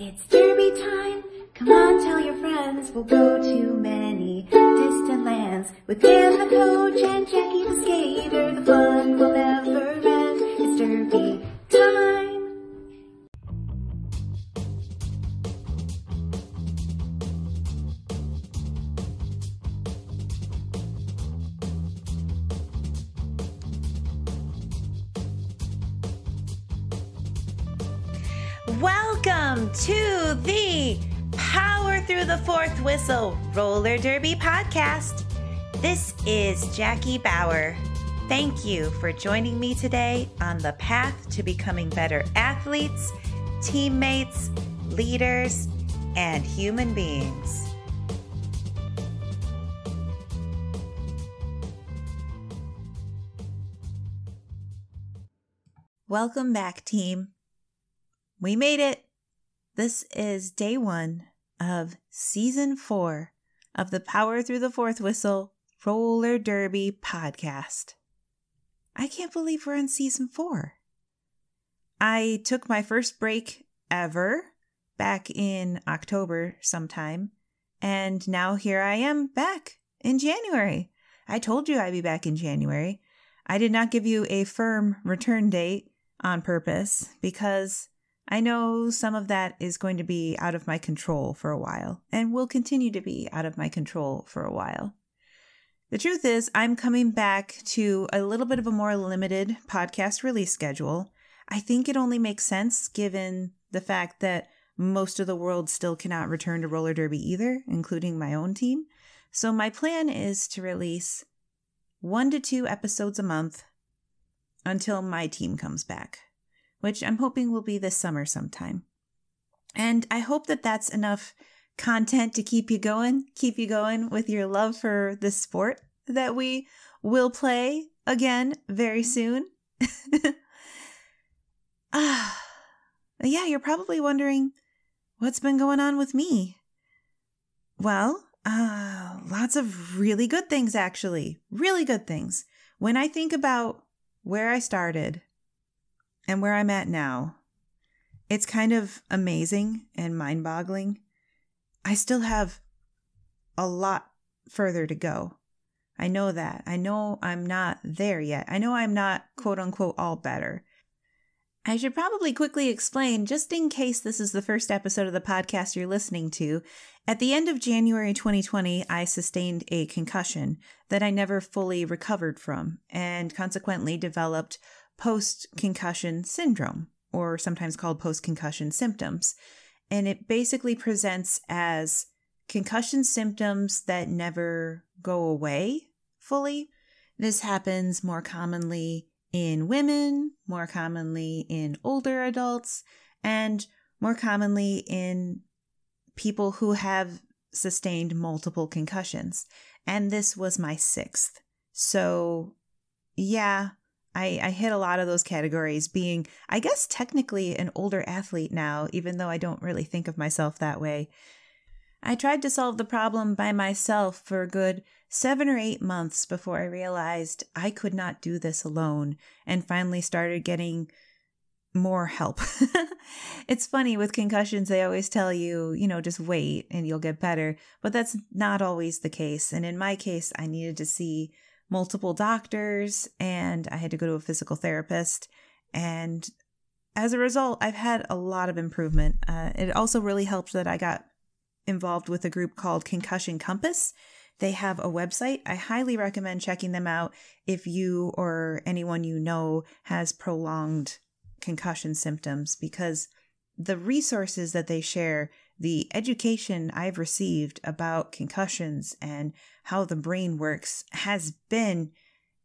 It's derby time. Come on, tell your friends. We'll go to many distant lands with Dan the coach and Jackie the skater. The fun will the Fourth Whistle Roller Derby podcast. This is Jackie Bauer. Thank you for joining me today on the path to becoming better athletes, teammates, leaders, and human beings. Welcome back, team. We made it. This is day one of season four of the Power Through the Fourth Whistle Roller Derby podcast. I can't believe we're on season four. I took my first break ever back in October sometime, and now here I am back in January. I told you I'd be back in January. I did not give you a firm return date on purpose because I know some of that is going to be out of my control for a while and will continue to be out of my control for a while. The truth is, I'm coming back to a little bit of a more limited podcast release schedule. I think it only makes sense given the fact that most of the world still cannot return to roller derby either, including my own team. So, my plan is to release one to two episodes a month until my team comes back, which I'm hoping will be this summer sometime. And I hope that that's enough content to keep you going, keep you going with your love for this sport that we will play again very soon. ah, yeah, you're probably wondering what's been going on with me. Well, uh, lots of really good things, actually. Really good things. When I think about where I started and where I'm at now, it's kind of amazing and mind boggling. I still have a lot further to go. I know that. I know I'm not there yet. I know I'm not quote unquote all better. I should probably quickly explain, just in case this is the first episode of the podcast you're listening to. At the end of January 2020, I sustained a concussion that I never fully recovered from and consequently developed post concussion syndrome, or sometimes called post concussion symptoms. And it basically presents as concussion symptoms that never go away fully. This happens more commonly in women, more commonly in older adults, and more commonly in people who have sustained multiple concussions. And this was my sixth. So, yeah, I, I hit a lot of those categories, being, I guess, technically an older athlete now, even though I don't really think of myself that way. I tried to solve the problem by myself for a good seven or eight months before I realized I could not do this alone and finally started getting more help. it's funny with concussions, they always tell you, you know, just wait and you'll get better. But that's not always the case. And in my case, I needed to see multiple doctors and I had to go to a physical therapist. And as a result, I've had a lot of improvement. Uh, it also really helped that I got involved with a group called Concussion Compass. They have a website. I highly recommend checking them out if you or anyone you know has prolonged concussion symptoms because the resources that they share, the education I've received about concussions and how the brain works has been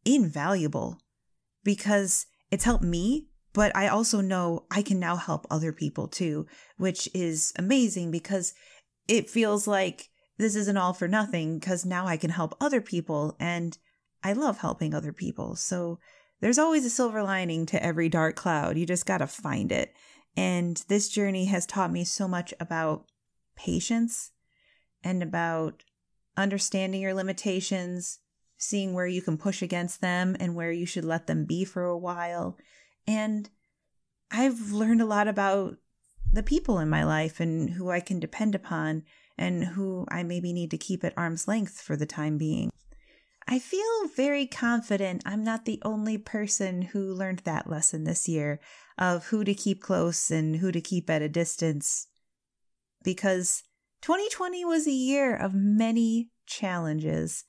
invaluable because it's helped me, but I also know I can now help other people too, which is amazing because it feels like this isn't all for nothing because now I can help other people and I love helping other people. So there's always a silver lining to every dark cloud. You just got to find it. And this journey has taught me so much about patience and about understanding your limitations, seeing where you can push against them and where you should let them be for a while. And I've learned a lot about the people in my life and who I can depend upon and who I maybe need to keep at arm's length for the time being. I feel very confident I'm not the only person who learned that lesson this year of who to keep close and who to keep at a distance. Because 2020 was a year of many challenges,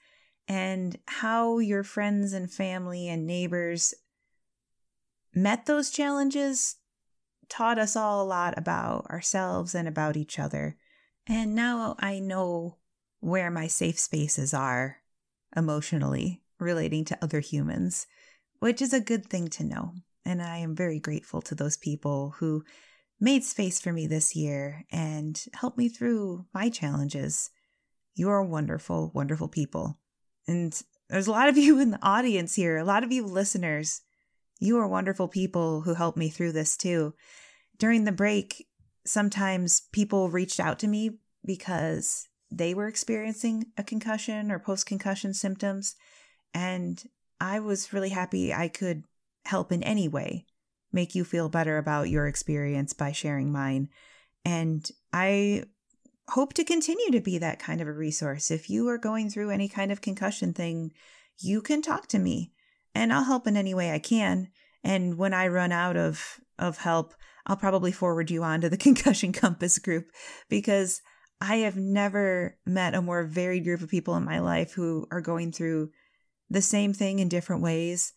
and how your friends and family and neighbors met those challenges taught us all a lot about ourselves and about each other. And now I know where my safe spaces are emotionally relating to other humans, which is a good thing to know. And I am very grateful to those people who made space for me this year and helped me through my challenges. You are wonderful, wonderful people. And there's a lot of you in the audience here, a lot of you listeners. You are wonderful people who helped me through this too. During the break, sometimes people reached out to me because they were experiencing a concussion or post concussion symptoms. And I was really happy I could help in any way, make you feel better about your experience by sharing mine. And I hope to continue to be that kind of a resource. If you are going through any kind of concussion thing, you can talk to me and I'll help in any way I can. And when I run out of, of help, I'll probably forward you on to the Concussion Compass group because I have never met a more varied group of people in my life who are going through the same thing in different ways.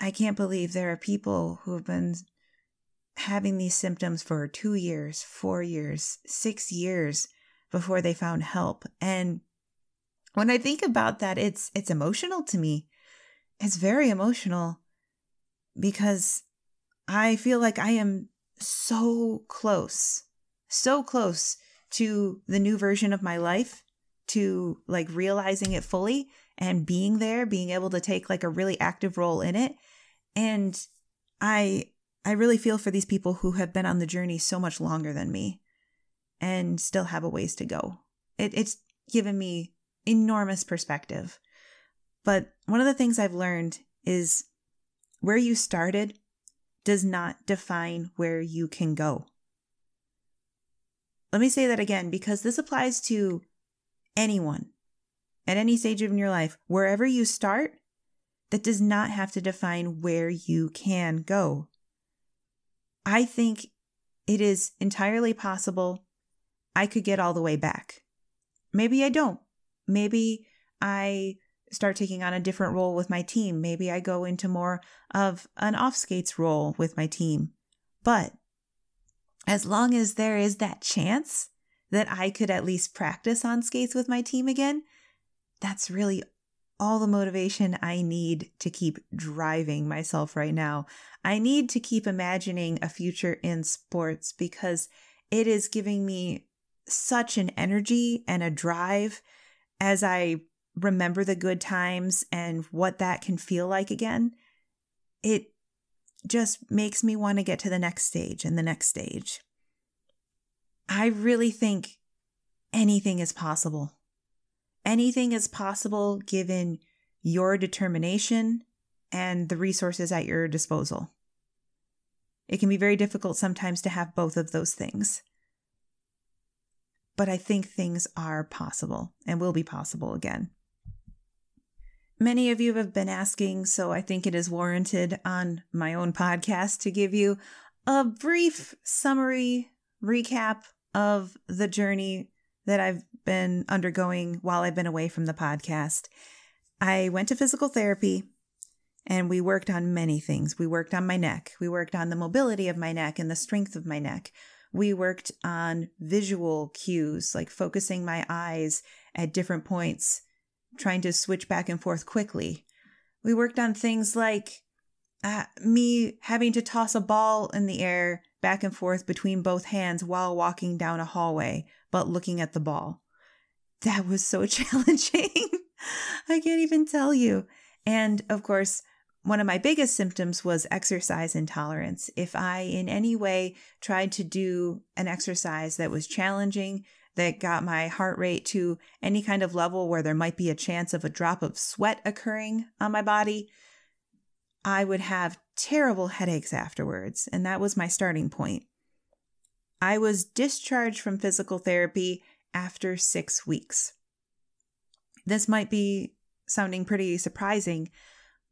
I can't believe there are people who have been having these symptoms for two years, four years, six years before they found help. And when I think about that, it's it's emotional to me. It's very emotional because I feel like I am so close, so close to the new version of my life, to like realizing it fully and being there, being able to take like a really active role in it. And I I really feel for these people who have been on the journey so much longer than me and still have a ways to go. It, it's given me enormous perspective. But one of the things I've learned is where you started does not define where you can go. Let me say that again because this applies to anyone at any stage of your life. Wherever you start, that does not have to define where you can go. I think it is entirely possible I could get all the way back. Maybe I don't. Maybe I start taking on a different role with my team. Maybe I go into more of an off skates role with my team. But as long as there is that chance that I could at least practice on skates with my team again, that's really all the motivation I need to keep driving myself right now. I need to keep imagining a future in sports because it is giving me such an energy and a drive as I remember the good times and what that can feel like again. It just makes me want to get to the next stage and the next stage. I really think anything is possible. Anything is possible given your determination and the resources at your disposal. It can be very difficult sometimes to have both of those things. But I think things are possible and will be possible again. Many of you have been asking, so I think it is warranted on my own podcast to give you a brief summary recap of the journey that I've been undergoing while I've been away from the podcast. I went to physical therapy and we worked on many things. We worked on my neck, we worked on the mobility of my neck and the strength of my neck. We worked on visual cues, like focusing my eyes at different points trying to switch back and forth quickly. We worked on things like uh, me having to toss a ball in the air back and forth between both hands while walking down a hallway, but looking at the ball. That was so challenging. I can't even tell you. And of course, one of my biggest symptoms was exercise intolerance. If I in any way tried to do an exercise that was challenging, that got my heart rate to any kind of level where there might be a chance of a drop of sweat occurring on my body, I would have terrible headaches afterwards. And that was my starting point. I was discharged from physical therapy after six weeks. This might be sounding pretty surprising,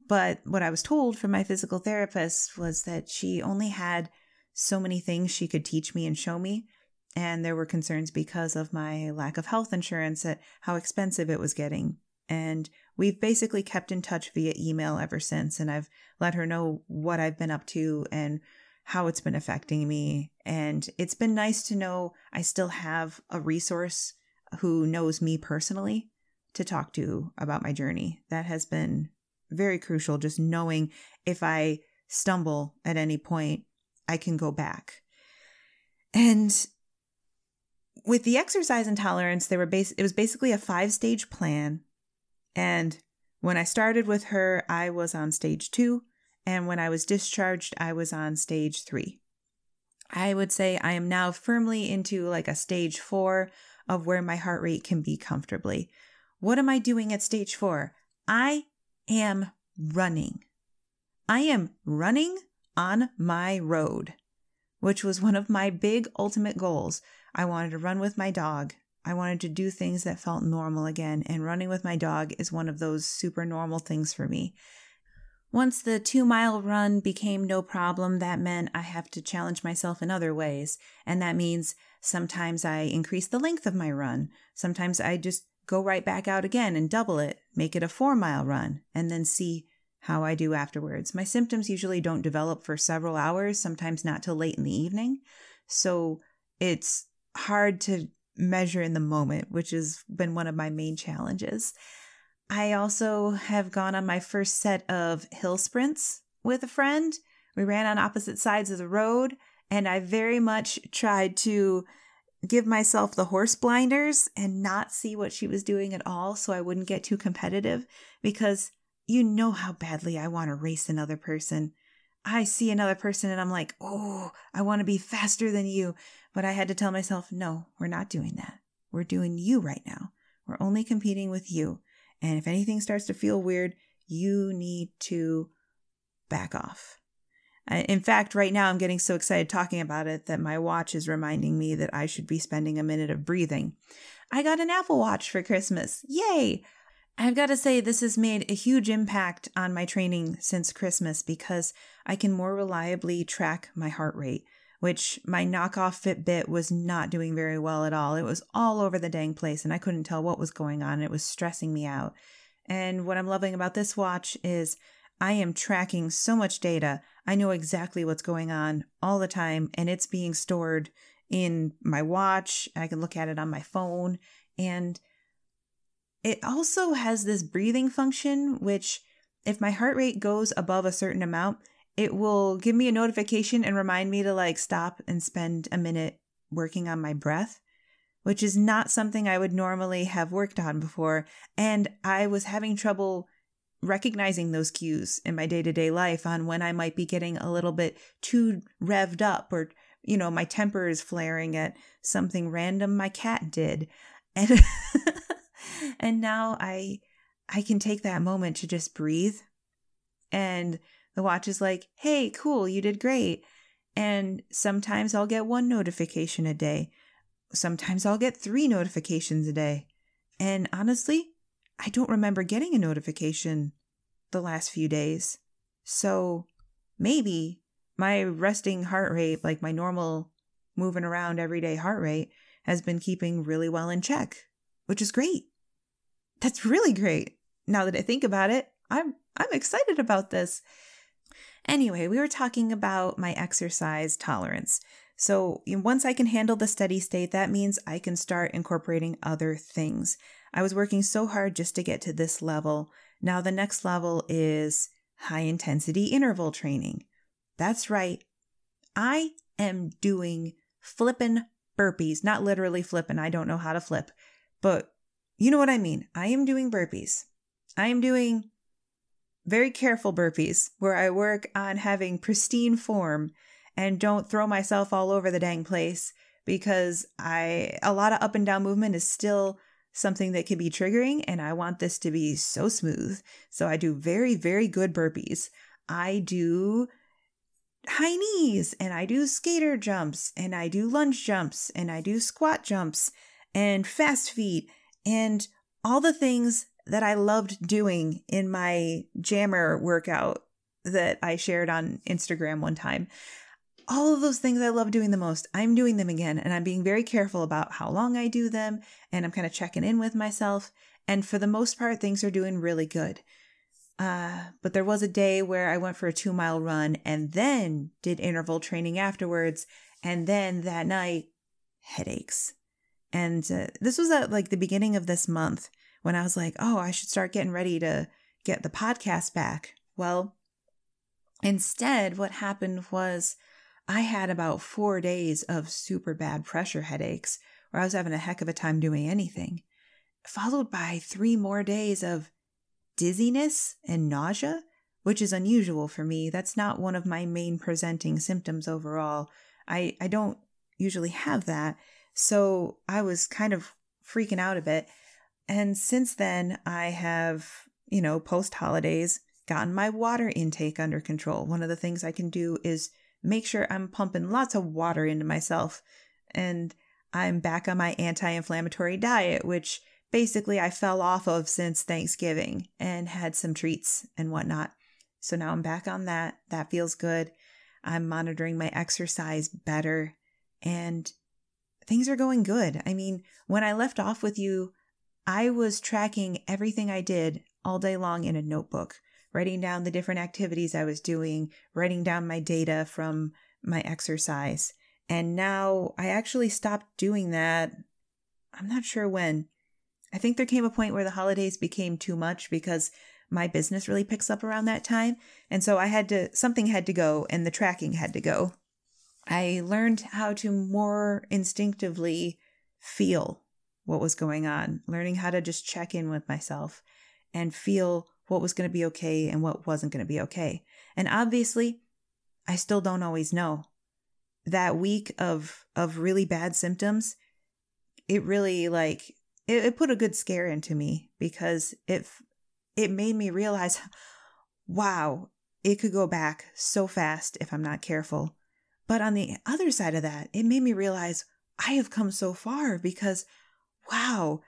but what I was told from my physical therapist was that she only had so many things she could teach me and show me. And there were concerns because of my lack of health insurance at how expensive it was getting. And we've basically kept in touch via email ever since. And I've let her know what I've been up to and how it's been affecting me. And it's been nice to know I still have a resource who knows me personally to talk to about my journey. That has been very crucial, just knowing if I stumble at any point, I can go back. And with the exercise intolerance, they were bas- it was basically a five stage plan. And when I started with her, I was on stage two. And when I was discharged, I was on stage three. I would say I am now firmly into like a stage four of where my heart rate can be comfortably. What am I doing at stage four? I am running. I am running on my road, which was one of my big ultimate goals. I wanted to run with my dog. I wanted to do things that felt normal again, and running with my dog is one of those super normal things for me. Once the two mile run became no problem, that meant I have to challenge myself in other ways. And that means sometimes I increase the length of my run. Sometimes I just go right back out again and double it, make it a four mile run, and then see how I do afterwards. My symptoms usually don't develop for several hours, sometimes not till late in the evening. So it's hard to measure in the moment, which has been one of my main challenges. I also have gone on my first set of hill sprints with a friend. We ran on opposite sides of the road, and I very much tried to give myself the horse blinders and not see what she was doing at all so I wouldn't get too competitive because you know how badly I want to race another person. I see another person and I'm like, oh, I want to be faster than you. But I had to tell myself, no, we're not doing that. We're doing you right now. We're only competing with you. And if anything starts to feel weird, you need to back off. In fact, right now I'm getting so excited talking about it that my watch is reminding me that I should be spending a minute of breathing. I got an Apple Watch for Christmas. Yay! I've got to say, this has made a huge impact on my training since Christmas because I can more reliably track my heart rate, which my knockoff Fitbit was not doing very well at all. It was all over the dang place and I couldn't tell what was going on. It was stressing me out. And what I'm loving about this watch is I am tracking so much data. I know exactly what's going on all the time and it's being stored in my watch. I can look at it on my phone and it also has this breathing function, which if my heart rate goes above a certain amount, it will give me a notification and remind me to like stop and spend a minute working on my breath, which is not something I would normally have worked on before. And I was having trouble recognizing those cues in my day to day life on when I might be getting a little bit too revved up or, you know, my temper is flaring at something random my cat did. And, and now I, I can take that moment to just breathe and the watch is like, hey, cool, you did great. And sometimes I'll get one notification a day. Sometimes I'll get three notifications a day. And honestly, I don't remember getting a notification the last few days. So maybe my resting heart rate, like my normal moving around everyday heart rate, has been keeping really well in check, which is great. That's really great. Now that I think about it, I'm I'm excited about this. Anyway, we were talking about my exercise tolerance. So once I can handle the steady state, that means I can start incorporating other things. I was working so hard just to get to this level. Now the next level is high intensity interval training. That's right. I am doing flippin' burpees, not literally flippin'. I don't know how to flip, but you know what I mean. I am doing burpees. I am doing very careful burpees where I work on having pristine form and don't throw myself all over the dang place because I a lot of up and down movement is still something that can be triggering and I want this to be so smooth. So I do very very good burpees. I do high knees and I do skater jumps and I do lunge jumps and I do squat jumps and fast feet and all the things that I loved doing in my jammer workout that I shared on Instagram one time. All of those things I love doing the most, I'm doing them again and I'm being very careful about how long I do them and I'm kind of checking in with myself. And for the most part, things are doing really good. Uh, but there was a day where I went for a two mile run and then did interval training afterwards. And then that night, headaches. And uh, this was at like the beginning of this month when I was like, oh, I should start getting ready to get the podcast back. Well, instead, what happened was I had about four days of super bad pressure headaches where I was having a heck of a time doing anything, followed by three more days of dizziness and nausea, which is unusual for me. That's not one of my main presenting symptoms overall. I, I don't usually have that. So I was kind of freaking out a bit. And since then, I have, you know, post holidays, gotten my water intake under control. One of the things I can do is make sure I'm pumping lots of water into myself. And I'm back on my anti inflammatory diet, which basically I fell off of since Thanksgiving and had some treats and whatnot. So now I'm back on that. That feels good. I'm monitoring my exercise better and things are going good. I mean, when I left off with you, I was tracking everything I did all day long in a notebook, writing down the different activities I was doing, writing down my data from my exercise. And now I actually stopped doing that. I'm not sure when, I think there came a point where the holidays became too much because my business really picks up around that time. And so I had to, something had to go and the tracking had to go. I learned how to more instinctively feel what was going on, learning how to just check in with myself and feel what was going to be okay and what wasn't going to be okay. And obviously, I still don't always know. That week of of really bad symptoms, it really like it, it put a good scare into me because it it made me realize, wow, it could go back so fast if I'm not careful. But on the other side of that, it made me realize I have come so far because, wow,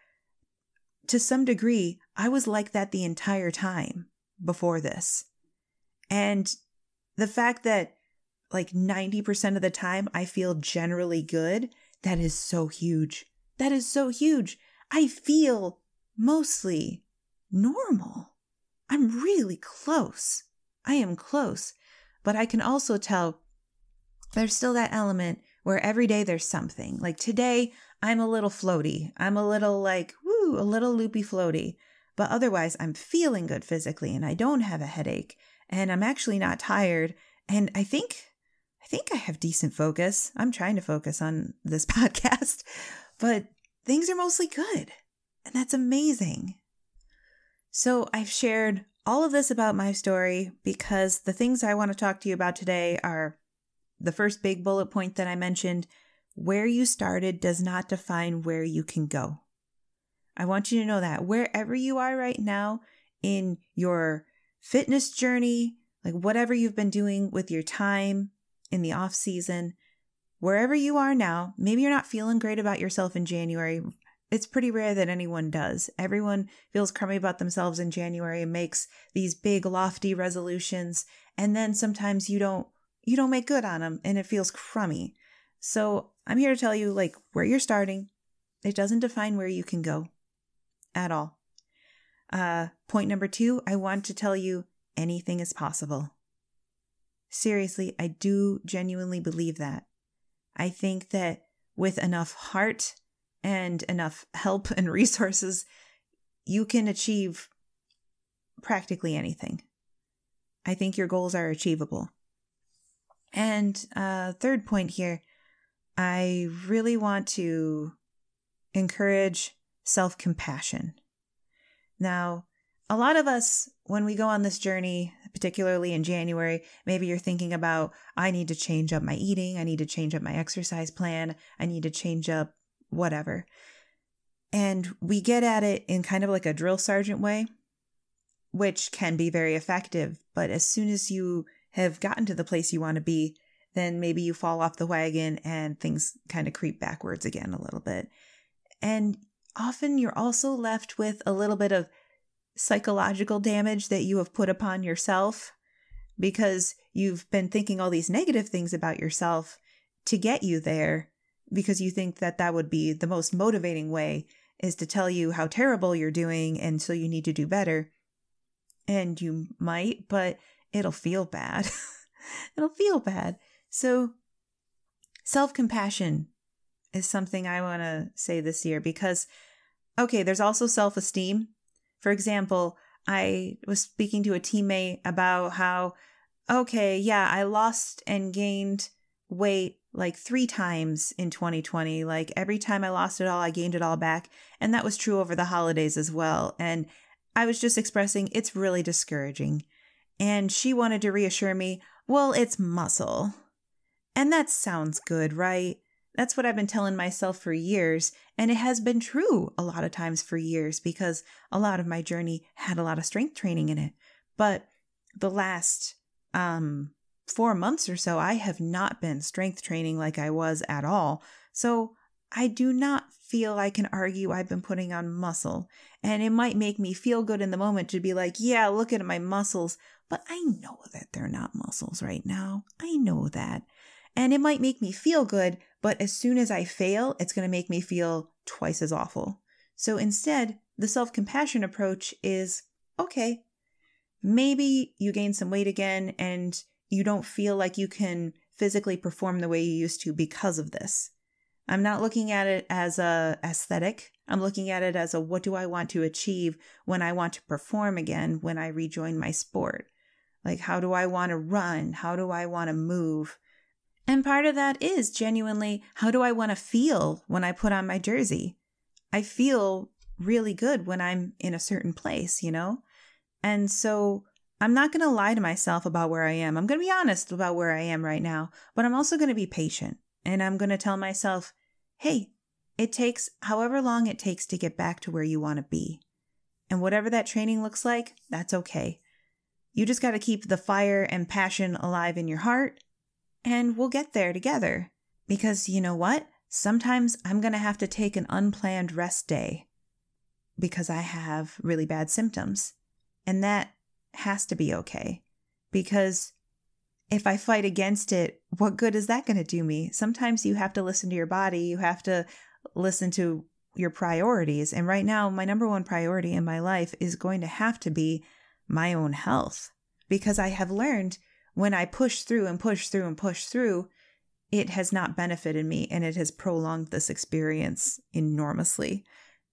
to some degree, I was like that the entire time before this. And the fact that like 90% of the time I feel generally good, that is so huge. That is so huge. I feel mostly normal. I'm really close. I am close. But I can also tell there's still that element where every day there's something. Like today, I'm a little floaty. I'm a little like, woo, a little loopy floaty. But otherwise, I'm feeling good physically and I don't have a headache and I'm actually not tired. And I think, I think I have decent focus. I'm trying to focus on this podcast, but things are mostly good. And that's amazing. So I've shared all of this about my story because the things I want to talk to you about today are the first big bullet point that I mentioned where you started does not define where you can go. I want you to know that wherever you are right now in your fitness journey, like whatever you've been doing with your time in the off season, wherever you are now, maybe you're not feeling great about yourself in January. It's pretty rare that anyone does. Everyone feels crummy about themselves in January and makes these big lofty resolutions and then sometimes you don't you don't make good on them and it feels crummy. So, I'm here to tell you like where you're starting. It doesn't define where you can go at all. Uh point number 2, I want to tell you anything is possible. Seriously, I do genuinely believe that. I think that with enough heart and enough help and resources, you can achieve practically anything. I think your goals are achievable. And uh, third point here, I really want to encourage self compassion. Now, a lot of us, when we go on this journey, particularly in January, maybe you're thinking about, I need to change up my eating. I need to change up my exercise plan. I need to change up whatever. And we get at it in kind of like a drill sergeant way, which can be very effective. But as soon as you have gotten to the place you want to be, then maybe you fall off the wagon and things kind of creep backwards again a little bit. And often you're also left with a little bit of psychological damage that you have put upon yourself because you've been thinking all these negative things about yourself to get you there because you think that that would be the most motivating way is to tell you how terrible you're doing and so you need to do better. And you might, but it'll feel bad. it'll feel bad. So, self compassion is something I want to say this year because, okay, there's also self esteem. For example, I was speaking to a teammate about how, okay, yeah, I lost and gained weight like three times in 2020. Like every time I lost it all, I gained it all back. And that was true over the holidays as well. And I was just expressing it's really discouraging. And she wanted to reassure me, well, it's muscle. And that sounds good, right? That's what I've been telling myself for years. And it has been true a lot of times for years because a lot of my journey had a lot of strength training in it. But the last um, four months or so, I have not been strength training like I was at all. So I do not feel I can argue I've been putting on muscle. And it might make me feel good in the moment to be like, yeah, look at my muscles. But I know that they're not muscles right now. I know that. And it might make me feel good, but as soon as I fail, it's going to make me feel twice as awful. So instead, the self compassion approach is okay, maybe you gain some weight again and you don't feel like you can physically perform the way you used to because of this. I'm not looking at it as a aesthetic. I'm looking at it as a what do I want to achieve when I want to perform again when I rejoin my sport? Like how do I want to run? How do I want to move? And part of that is genuinely how do I want to feel when I put on my jersey? I feel really good when I'm in a certain place, you know? And so I'm not going to lie to myself about where I am. I'm going to be honest about where I am right now, but I'm also going to be patient. And I'm going to tell myself, hey, it takes however long it takes to get back to where you want to be. And whatever that training looks like, that's okay. You just got to keep the fire and passion alive in your heart and we'll get there together. Because you know what? Sometimes I'm going to have to take an unplanned rest day because I have really bad symptoms. And that has to be okay. Because if I fight against it, what good is that going to do me? Sometimes you have to listen to your body, you have to listen to your priorities. And right now, my number one priority in my life is going to have to be my own health because I have learned when I push through and push through and push through, it has not benefited me and it has prolonged this experience enormously.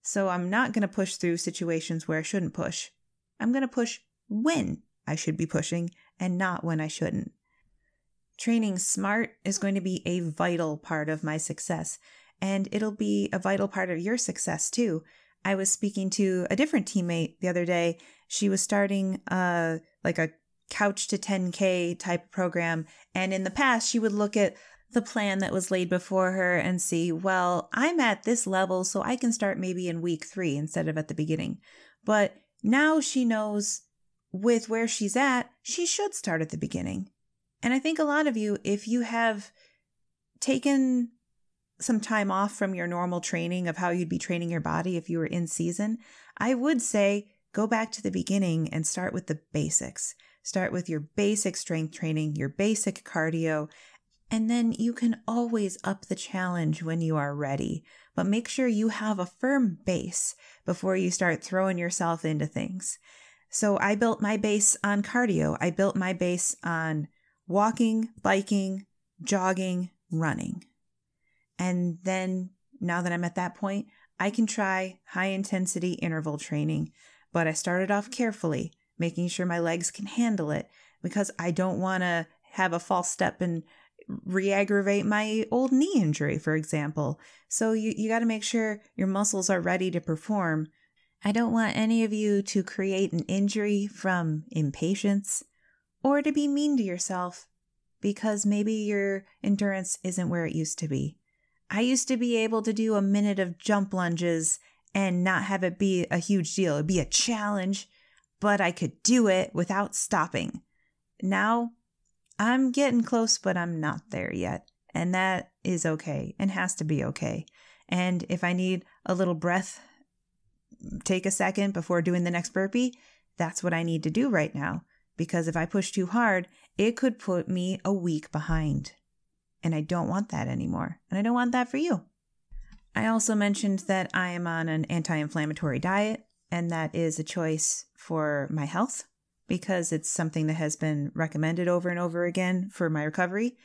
So I'm not going to push through situations where I shouldn't push. I'm going to push when I should be pushing and not when I shouldn't. Training smart is going to be a vital part of my success, and it'll be a vital part of your success too. I was speaking to a different teammate the other day. She was starting uh like a couch to 10K type program. And in the past, she would look at the plan that was laid before her and see, well, I'm at this level, so I can start maybe in week three instead of at the beginning. But now she knows with where she's at, she should start at the beginning. And I think a lot of you, if you have taken some time off from your normal training of how you'd be training your body if you were in season, I would say go back to the beginning and start with the basics. Start with your basic strength training, your basic cardio, and then you can always up the challenge when you are ready. But make sure you have a firm base before you start throwing yourself into things. So I built my base on cardio. I built my base on walking, biking, jogging, running. And then now that I'm at that point, I can try high intensity interval training. But I started off carefully making sure my legs can handle it because I don't want to have a false step and re-aggravate my old knee injury, for example. So you, you got to make sure your muscles are ready to perform. I don't want any of you to create an injury from impatience or to be mean to yourself because maybe your endurance isn't where it used to be. I used to be able to do a minute of jump lunges and not have it be a huge deal. It'd be a challenge but I could do it without stopping. Now I'm getting close, but I'm not there yet. And that is okay and has to be okay. And if I need a little breath, take a second before doing the next burpee, that's what I need to do right now. Because if I push too hard, it could put me a week behind. And I don't want that anymore. And I don't want that for you. I also mentioned that I am on an anti inflammatory diet, and that is a choice for my health because it's something that has been recommended over and over again for my recovery.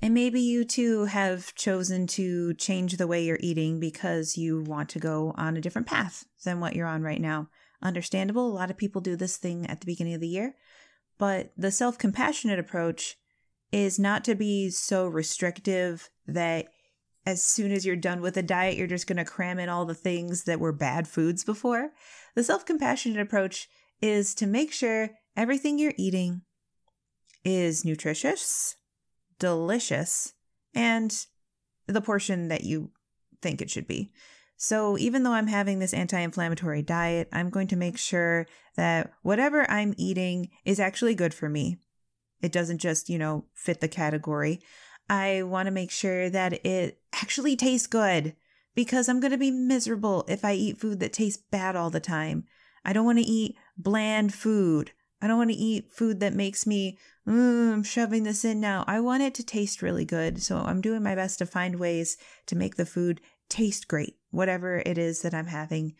And maybe you too have chosen to change the way you're eating because you want to go on a different path than what you're on right now. Understandable. A lot of people do this thing at the beginning of the year. But the self compassionate approach is not to be so restrictive that as soon as you're done with a diet, you're just going to cram in all the things that were bad foods before. The self compassionate approach is to make sure everything you're eating is nutritious, delicious, and the portion that you think it should be. So, even though I'm having this anti inflammatory diet, I'm going to make sure that whatever I'm eating is actually good for me. It doesn't just, you know, fit the category. I want to make sure that it actually tastes good because I'm going to be miserable if I eat food that tastes bad all the time. I don't want to eat bland food. I don't want to eat food that makes me, mm, I'm shoving this in now. I want it to taste really good. So I'm doing my best to find ways to make the food taste great, whatever it is that I'm having.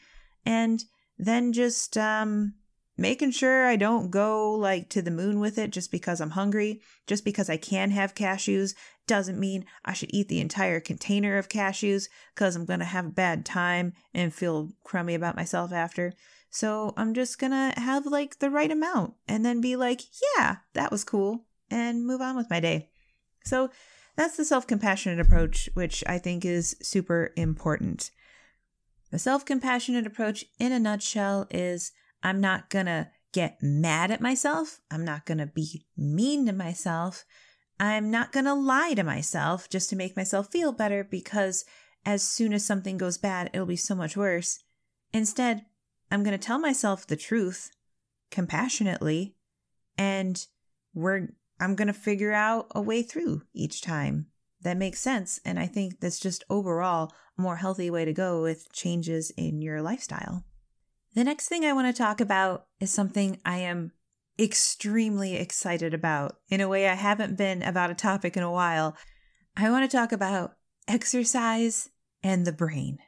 And then just um, making sure I don't go like to the moon with it just because I'm hungry. Just because I can have cashews doesn't mean I should eat the entire container of cashews because I'm going to have a bad time and feel crummy about myself after. So I'm just gonna have like the right amount and then be like, yeah, that was cool, and move on with my day. So that's the self compassionate approach, which I think is super important. The self compassionate approach, in a nutshell, is I'm not gonna get mad at myself. I'm not gonna be mean to myself. I'm not gonna lie to myself just to make myself feel better because as soon as something goes bad, it'll be so much worse. Instead, I'm to tell myself the truth compassionately and we're I'm going to figure out a way through each time that makes sense and I think that's just overall a more healthy way to go with changes in your lifestyle. The next thing I want to talk about is something I am extremely excited about in a way I haven't been about a topic in a while. I want to talk about exercise and the brain.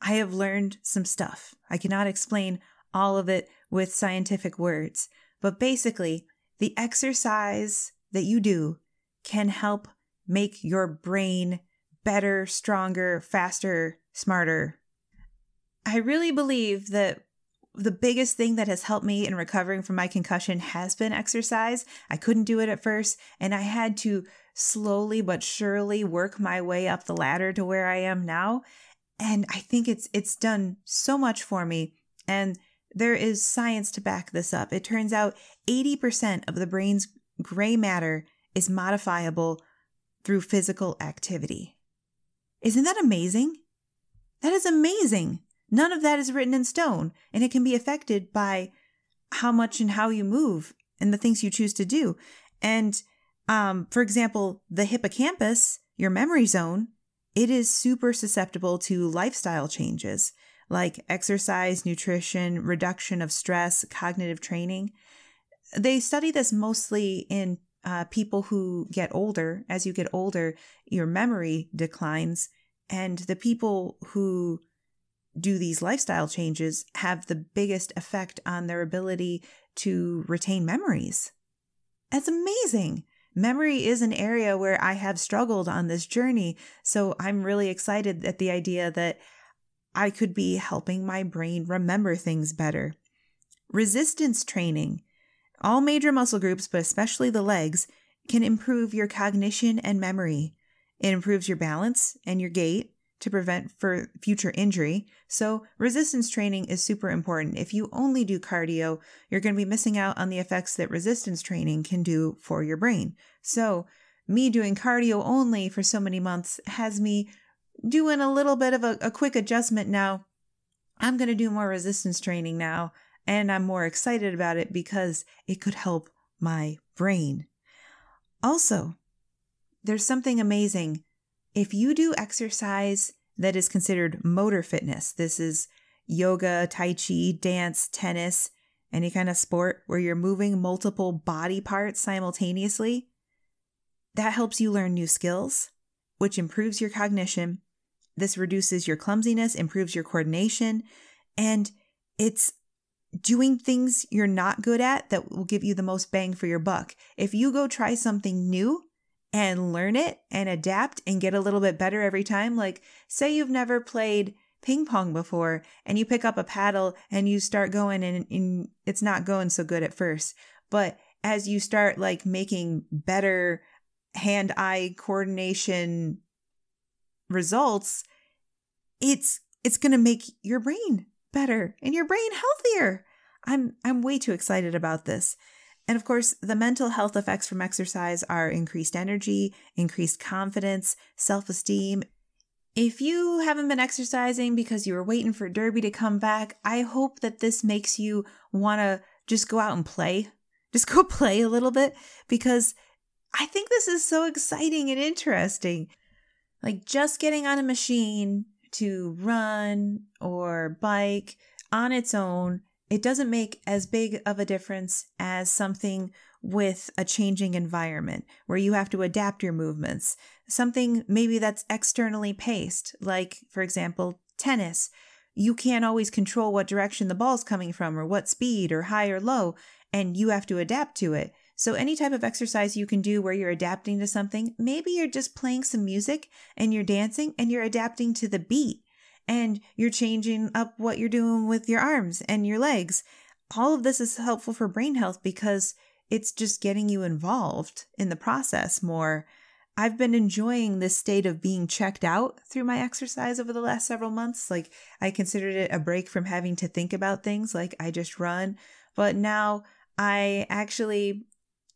I have learned some stuff. I cannot explain all of it with scientific words, but basically, the exercise that you do can help make your brain better, stronger, faster, smarter. I really believe that the biggest thing that has helped me in recovering from my concussion has been exercise. I couldn't do it at first, and I had to slowly but surely work my way up the ladder to where I am now and I think it's it's done so much for me and there is science to back this up. It turns out 80% of the brain's gray matter is modifiable through physical activity. Isn't that amazing? That is amazing. None of that is written in stone, and it can be affected by how much and how you move and the things you choose to do. And um, for example, the hippocampus, your memory zone, it is super susceptible to lifestyle changes like exercise, nutrition, reduction of stress, cognitive training. They study this mostly in uh, people who get older. As you get older, your memory declines, and the people who do these lifestyle changes have the biggest effect on their ability to retain memories. That's amazing memory is an area where I have struggled on this journey. So I'm really excited at the idea that I could be helping my brain remember things better. Resistance training. All major muscle groups, but especially the legs, can improve your cognition and memory. It improves your balance and your gait to prevent for future injury. So resistance training is super important. If you only do cardio, you're going to be missing out on the effects that resistance training can do for your brain. So me doing cardio only for so many months has me doing a little bit of a, a quick adjustment now. I'm going to do more resistance training now, and I'm more excited about it because it could help my brain. Also, there's something amazing. If you do exercise that is considered motor fitness, this is yoga, tai chi, dance, tennis, any kind of sport where you're moving multiple body parts simultaneously, that helps you learn new skills, which improves your cognition. This reduces your clumsiness, improves your coordination, and it's doing things you're not good at that will give you the most bang for your buck. If you go try something new and learn it and adapt and get a little bit better every time, like say you've never played ping pong before and you pick up a paddle and you start going and, and it's not going so good at first. But as you start like making better hand eye coordination results, it's it's going to make your brain better and your brain healthier. I'm I'm way too excited about this. And of course, the mental health effects from exercise are increased energy, increased confidence, self-esteem, if you haven't been exercising because you were waiting for Derby to come back, I hope that this makes you want to just go out and play. Just go play a little bit because I think this is so exciting and interesting. Like just getting on a machine to run or bike on its own, it doesn't make as big of a difference as something with a changing environment where you have to adapt your movements. Something maybe that's externally paced, like, for example, tennis. You can't always control what direction the ball's coming from or what speed or high or low, and you have to adapt to it. So, any type of exercise you can do where you're adapting to something, maybe you're just playing some music and you're dancing and you're adapting to the beat and you're changing up what you're doing with your arms and your legs. All of this is helpful for brain health because it's just getting you involved in the process more. I've been enjoying this state of being checked out through my exercise over the last several months. Like, I considered it a break from having to think about things like I just run. But now I actually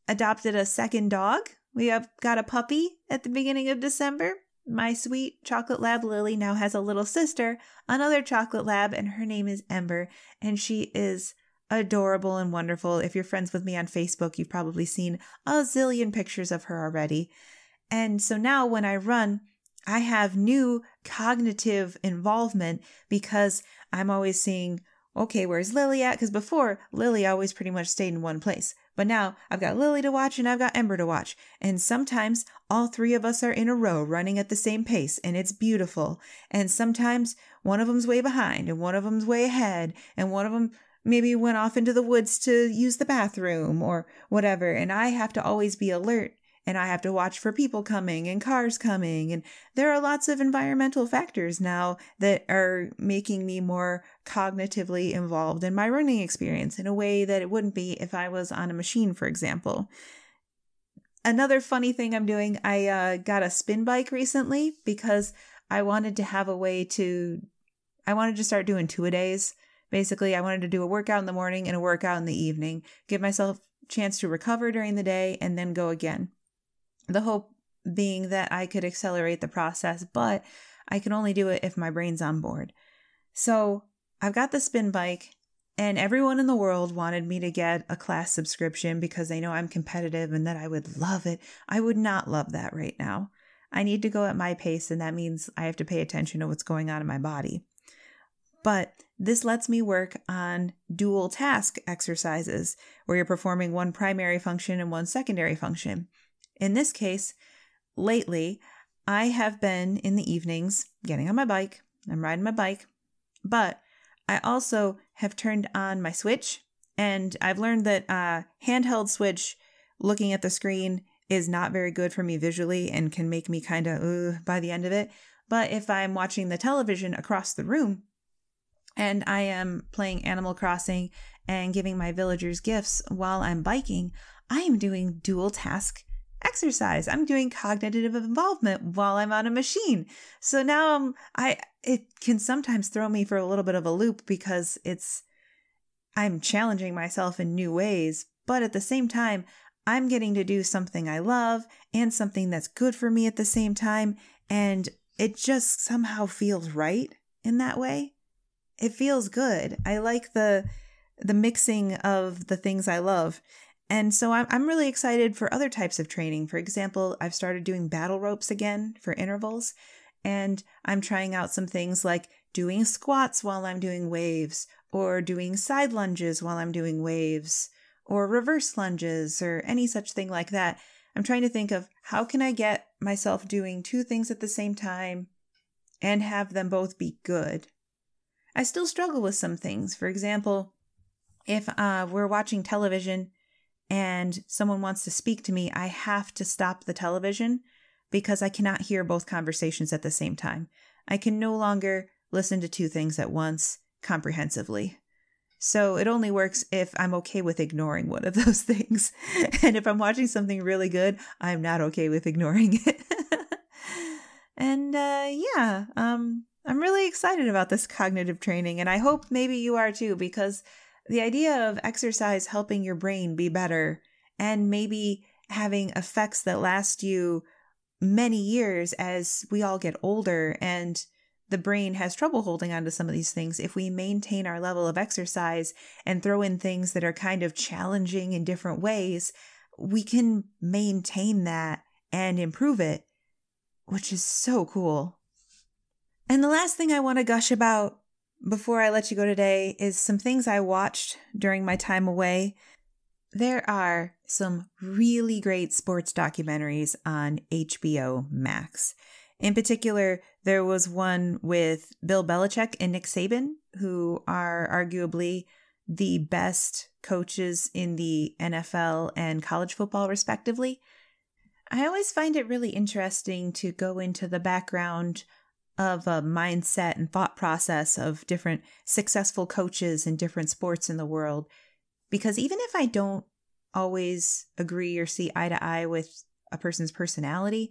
adopted a second dog. We have got a puppy at the beginning of December. My sweet chocolate lab Lily now has a little sister, another chocolate lab, and her name is Ember. And she is adorable and wonderful. If you're friends with me on Facebook, you've probably seen a zillion pictures of her already. And so now when I run, I have new cognitive involvement because I'm always seeing, okay, where's Lily at? Because before, Lily always pretty much stayed in one place. But now I've got Lily to watch and I've got Ember to watch. And sometimes all three of us are in a row running at the same pace and it's beautiful. And sometimes one of them's way behind and one of them's way ahead and one of them maybe went off into the woods to use the bathroom or whatever. And I have to always be alert and I have to watch for people coming and cars coming. And there are lots of environmental factors now that are making me more cognitively involved in my running experience in a way that it wouldn't be if I was on a machine, for example. Another funny thing I'm doing, I uh, got a spin bike recently because I wanted to have a way to, I wanted to start doing two a days Basically, I wanted to do a workout in the morning and a workout in the evening, give myself a chance to recover during the day and then go again. The hope being that I could accelerate the process, but I can only do it if my brain's on board. So I've got the spin bike, and everyone in the world wanted me to get a class subscription because they know I'm competitive and that I would love it. I would not love that right now. I need to go at my pace, and that means I have to pay attention to what's going on in my body. But this lets me work on dual task exercises where you're performing one primary function and one secondary function. In this case, lately, I have been in the evenings getting on my bike. I'm riding my bike, but I also have turned on my switch and I've learned that uh, handheld switch looking at the screen is not very good for me visually and can make me kind of by the end of it. But if I'm watching the television across the room, and I am playing Animal Crossing and giving my villagers gifts while I'm biking, I am doing dual task exercise. I'm doing cognitive involvement while I'm on a machine. So now I'm, I it can sometimes throw me for a little bit of a loop because it's I'm challenging myself in new ways, but at the same time, I'm getting to do something I love and something that's good for me at the same time and it just somehow feels right in that way it feels good. I like the the mixing of the things I love. And so I'm, I'm really excited for other types of training. For example, I've started doing battle ropes again for intervals, and I'm trying out some things like doing squats while I'm doing waves, or doing side lunges while I'm doing waves, or reverse lunges, or any such thing like that. I'm trying to think of how can I get myself doing two things at the same time and have them both be good. I still struggle with some things. For example, if uh, we're watching television and someone wants to speak to me, I have to stop the television because I cannot hear both conversations at the same time. I can no longer listen to two things at once comprehensively. So it only works if I'm okay with ignoring one of those things. and if I'm watching something really good, I'm not okay with ignoring it. and uh, yeah, um, I'm really excited about this cognitive training, and I hope maybe you are too, because the idea of exercise helping your brain be better and maybe having effects that last you many years as we all get older and the brain has trouble holding on to some of these things. If we maintain our level of exercise and throw in things that are kind of challenging in different ways, we can maintain that and improve it, which is so cool. And the last thing I want to gush about before I let you go today is some things I watched during my time away. There are some really great sports documentaries on HBO Max. In particular, there was one with Bill Belichick and Nick Saban, who are arguably the best coaches in the NFL and college football, respectively. I always find it really interesting to go into the background of a mindset and thought process of different successful coaches in different sports in the world. Because even if I don't always agree or see eye to eye with a person's personality,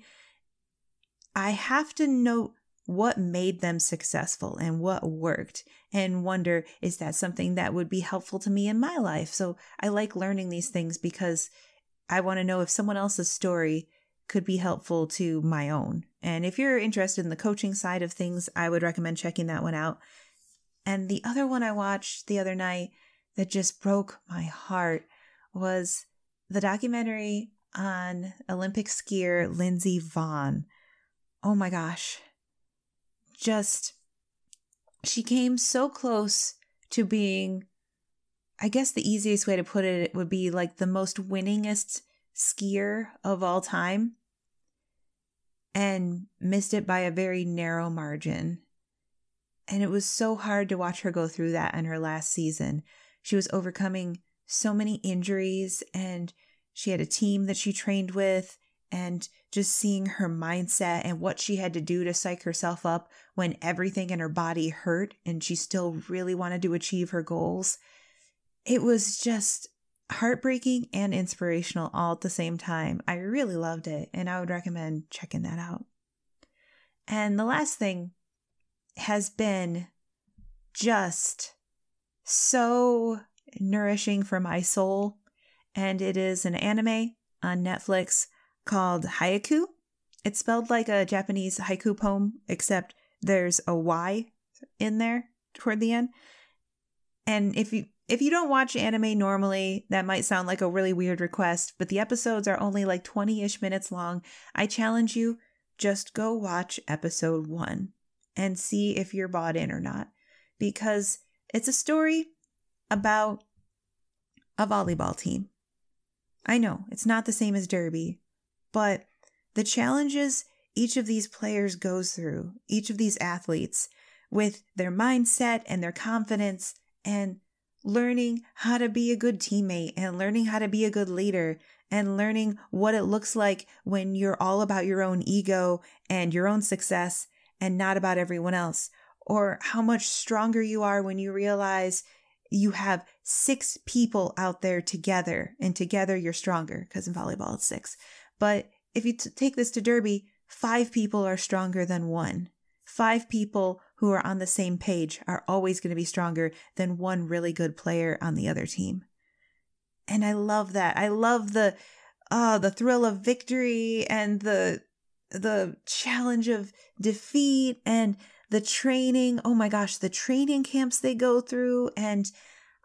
I have to note what made them successful and what worked and wonder is that something that would be helpful to me in my life. So I like learning these things because I want to know if someone else's story could be helpful to my own. And if you're interested in the coaching side of things, I would recommend checking that one out. And the other one I watched the other night that just broke my heart was the documentary on Olympic skier Lindsey Vonn. Oh my gosh. Just, she came so close to being, I guess the easiest way to put it would be like the most winningest skier of all time and missed it by a very narrow margin. And it was so hard to watch her go through that in her last season. She was overcoming so many injuries and she had a team that she trained with and just seeing her mindset and what she had to do to psych herself up when everything in her body hurt and she still really wanted to achieve her goals. It was just heartbreaking and inspirational all at the same time. I really loved it and I would recommend checking that out. And the last thing has been just so nourishing for my soul. And it is an anime on Netflix called Haikyuu. It's spelled like a Japanese haiku poem, except there's a Y in there toward the end. And if you if you don't watch anime normally, that might sound like a really weird request, but the episodes are only like 20 ish minutes long. I challenge you just go watch episode one and see if you're bought in or not. Because it's a story about a volleyball team. I know it's not the same as Derby, but the challenges each of these players goes through, each of these athletes, with their mindset and their confidence and learning how to be a good teammate and learning how to be a good leader and learning what it looks like when you're all about your own ego and your own success and not about everyone else. Or how much stronger you are when you realize you have six people out there together and together you're stronger because in volleyball it's six. But if you t- take this to Derby, five people are stronger than one. Five people who are on the same page are always going to be stronger than one really good player on the other team. And I love that. I love the uh the thrill of victory and the the challenge of defeat and the training. Oh my gosh, the training camps they go through and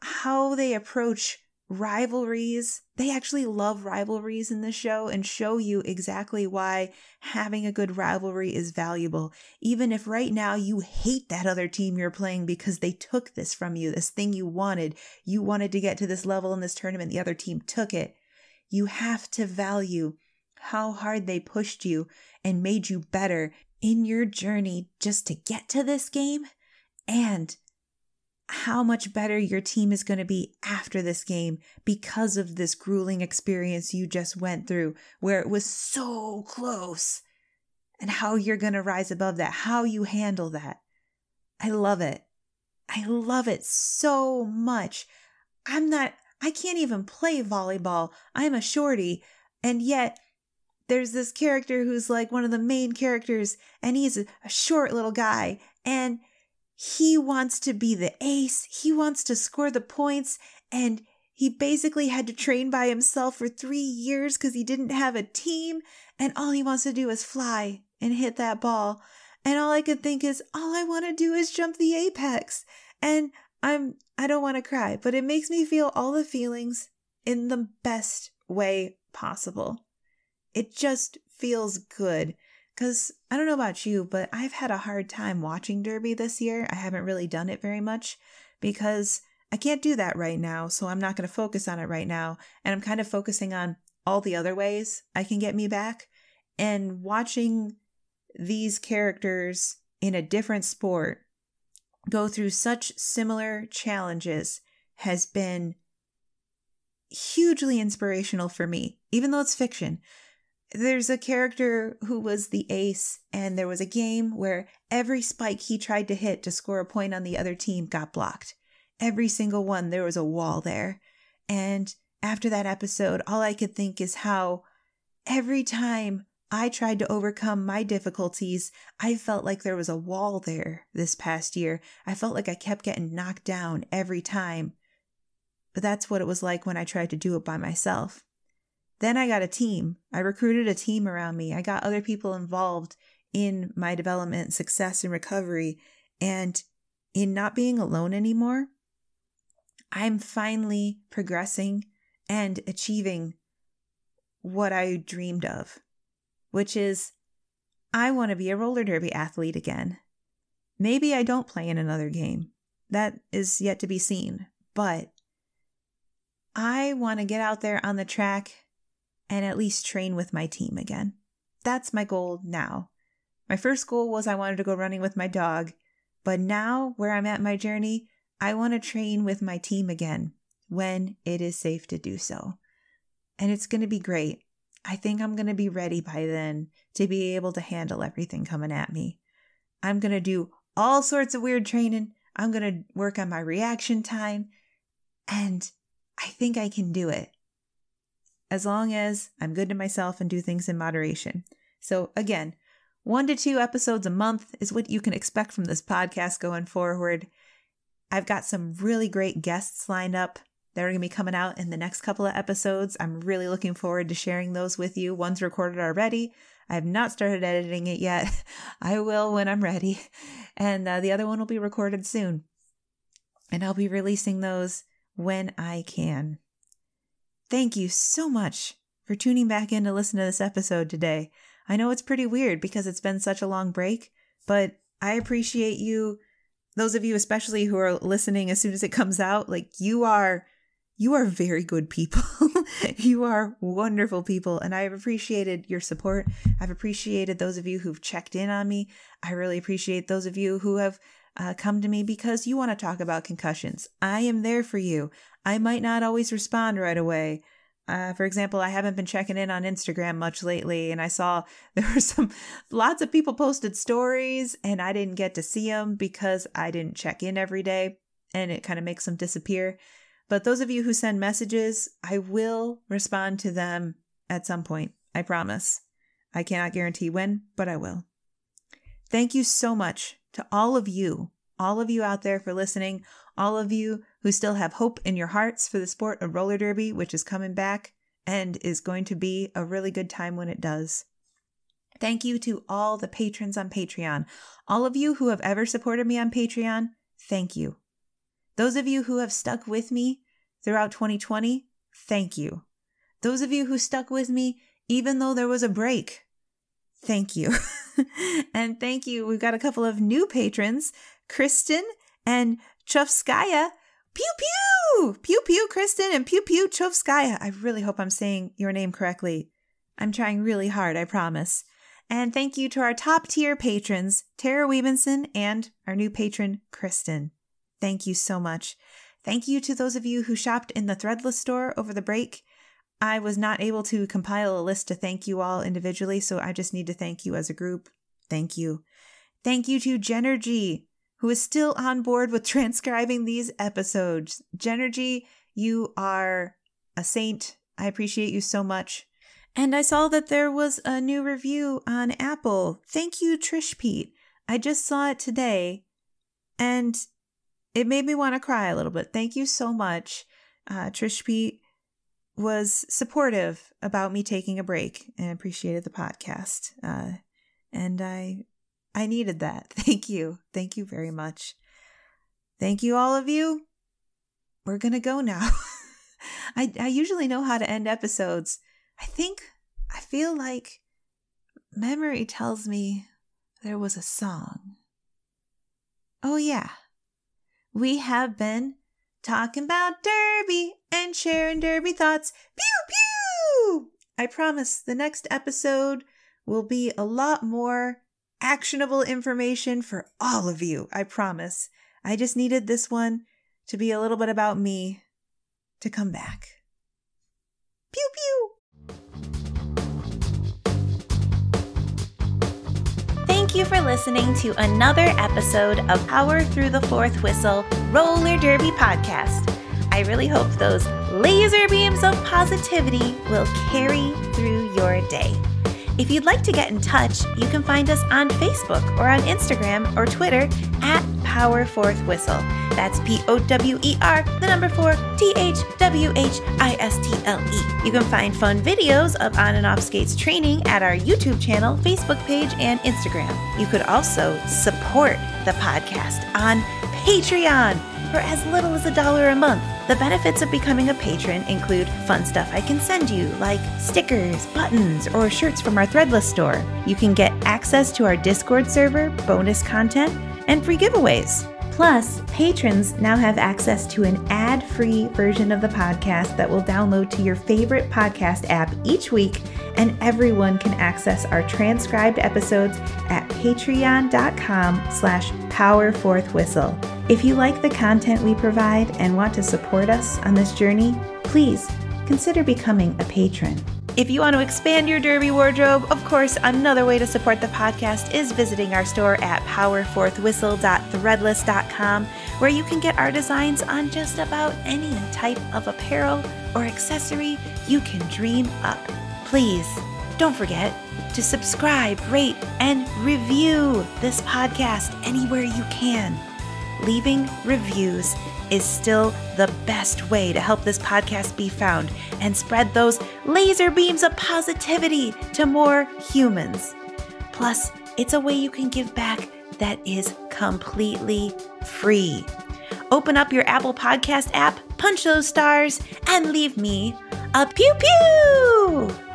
how they approach rivalries. They actually love rivalries in the show and show you exactly why having a good rivalry is valuable. Even if right now you hate that other team you're playing because they took this from you, this thing you wanted. You wanted to get to this level in this tournament, the other team took it. You have to value how hard they pushed you and made you better in your journey just to get to this game and how much better your team is going to be after this game because of this grueling experience you just went through where it was so close and how you're going to rise above that, how you handle that. I love it. I love it so much. I'm not, I can't even play volleyball. I'm a shorty. And yet, there's this character who's like one of the main characters, and he's a, short little guy. And he wants to be the ace, he wants to score the points, and he basically had to train by himself for three years because he didn't have a team, and all he wants to do is fly and hit that ball. And all I could think is, all I want to do is jump the apex. And I'm, I don't want to cry, but it makes me feel all the feelings in the best way possible. It just feels good because I don't know about you, but I've had a hard time watching Derby this year. I haven't really done it very much because I can't do that right now. So I'm not going to focus on it right now. And I'm kind of focusing on all the other ways I can get me back. And watching these characters in a different sport go through such similar challenges has been hugely inspirational for me, even though it's fiction there's a character who was the ace, and there was a game where every spike he tried to hit to score a point on the other team got blocked. Every single one, there was a wall there. And after that episode, all I could think is how every time I tried to overcome my difficulties, I felt like there was a wall there this past year. I felt like I kept getting knocked down every time. But that's what it was like when I tried to do it by myself. Then I got a team. I recruited a team around me. I got other people involved in my development, success, and recovery. And in not being alone anymore, I'm finally progressing and achieving what I dreamed of, which is I want to be a roller derby athlete again. Maybe I don't play in another game. That is yet to be seen. But I want to get out there on the track and at least train with my team again. That's my goal now. My first goal was I wanted to go running with my dog, but now where I'm at my journey, I want to train with my team again when it is safe to do so. And it's going to be great. I think I'm going to be ready by then to be able to handle everything coming at me. I'm going to do all sorts of weird training. I'm going to work on my reaction time. And I think I can do it as long as I'm good to myself and do things in moderation. So, again, one to two episodes a month is what you can expect from this podcast going forward. I've got some really great guests lined up that are going to be coming out in the next couple of episodes. I'm really looking forward to sharing those with you. One's recorded already. I have not started editing it yet. I will when I'm ready. And uh, the other one will be recorded soon. And I'll be releasing those when I can. Thank you so much for tuning back in to listen to this episode today. I know it's pretty weird because it's been such a long break, but I appreciate you, those of you especially who are listening as soon as it comes out. Like you are you are very good people. you are wonderful people. And I've appreciated your support. I've appreciated those of you who've checked in on me. I really appreciate those of you who have uh, come to me because you want to talk about concussions. I am there for you. I might not always respond right away. Uh, for example, I haven't been checking in on Instagram much lately, and I saw there were some lots of people posted stories, and I didn't get to see them because I didn't check in every day, and it kind of makes them disappear. But those of you who send messages, I will respond to them at some point. I promise. I cannot guarantee when, but I will. Thank you so much to all of you, all of you out there for listening, all of you who still have hope in your hearts for the sport of roller derby, which is coming back and is going to be a really good time when it does. Thank you to all the patrons on Patreon. All of you who have ever supported me on Patreon, thank you. Those of you who have stuck with me throughout 2020, thank you. Those of you who stuck with me, even though there was a break, thank you. and thank you. We've got a couple of new patrons, Kristen and Chufskaya. Pew pew! Pew pew, Kristen, and pew pew, Chufskaya. I really hope I'm saying your name correctly. I'm trying really hard, I promise. And thank you to our top tier patrons, Tara Webenson and our new patron, Kristen. Thank you so much. Thank you to those of you who shopped in the Threadless store over the break. I was not able to compile a list to thank you all individually, so I just need to thank you as a group. Thank you. Thank you to Genergy, who is still on board with transcribing these episodes. Genergy, you are a saint. I appreciate you so much. And I saw that there was a new review on Apple. Thank you, Trish Pete. I just saw it today and it made me want to cry a little bit. Thank you so much. Uh, Trish Pete was supportive about me taking a break and appreciated the podcast. Uh, and I, I needed that. Thank you. Thank you very much. Thank you, all of you. We're going to go now. I, I usually know how to end episodes. I think, I feel like memory tells me there was a song. Oh, yeah. We have been talking about Derby and sharing Derby thoughts. Pew pew! I promise the next episode will be a lot more actionable information for all of you. I promise. I just needed this one to be a little bit about me to come back. Pew pew! Thank you for listening to another episode of Power Through the Fourth Whistle Roller Derby podcast. I really hope those laser beams of positivity will carry through your day. If you'd like to get in touch, you can find us on Facebook or on Instagram or Twitter at Power Fourth Whistle. That's P O W E R, the number four, T H W H I S T L E. You can find fun videos of on and off skates training at our YouTube channel, Facebook page, and Instagram. You could also support the podcast on Patreon for as little as a dollar a month. The benefits of becoming a patron include fun stuff I can send you, like stickers, buttons, or shirts from our Threadless store. You can get access to our Discord server, bonus content, and free giveaways. Plus, patrons now have access to an ad free version of the podcast that will download to your favorite podcast app each week, and everyone can access our transcribed episodes at patreon.com slash powerfourthwhistle. If you like the content we provide and want to support us on this journey, please consider becoming a patron. If you want to expand your derby wardrobe, of course, another way to support the podcast is visiting our store at powerfourthwhistle.threadless.com, where you can get our designs on just about any type of apparel or accessory you can dream up. Please don't forget to subscribe, rate, and review this podcast anywhere you can. Leaving reviews is still the best way to help this podcast be found and spread those laser beams of positivity to more humans. Plus, it's a way you can give back that is completely free. Open up your Apple Podcast app, punch those stars, and leave me a pew pew!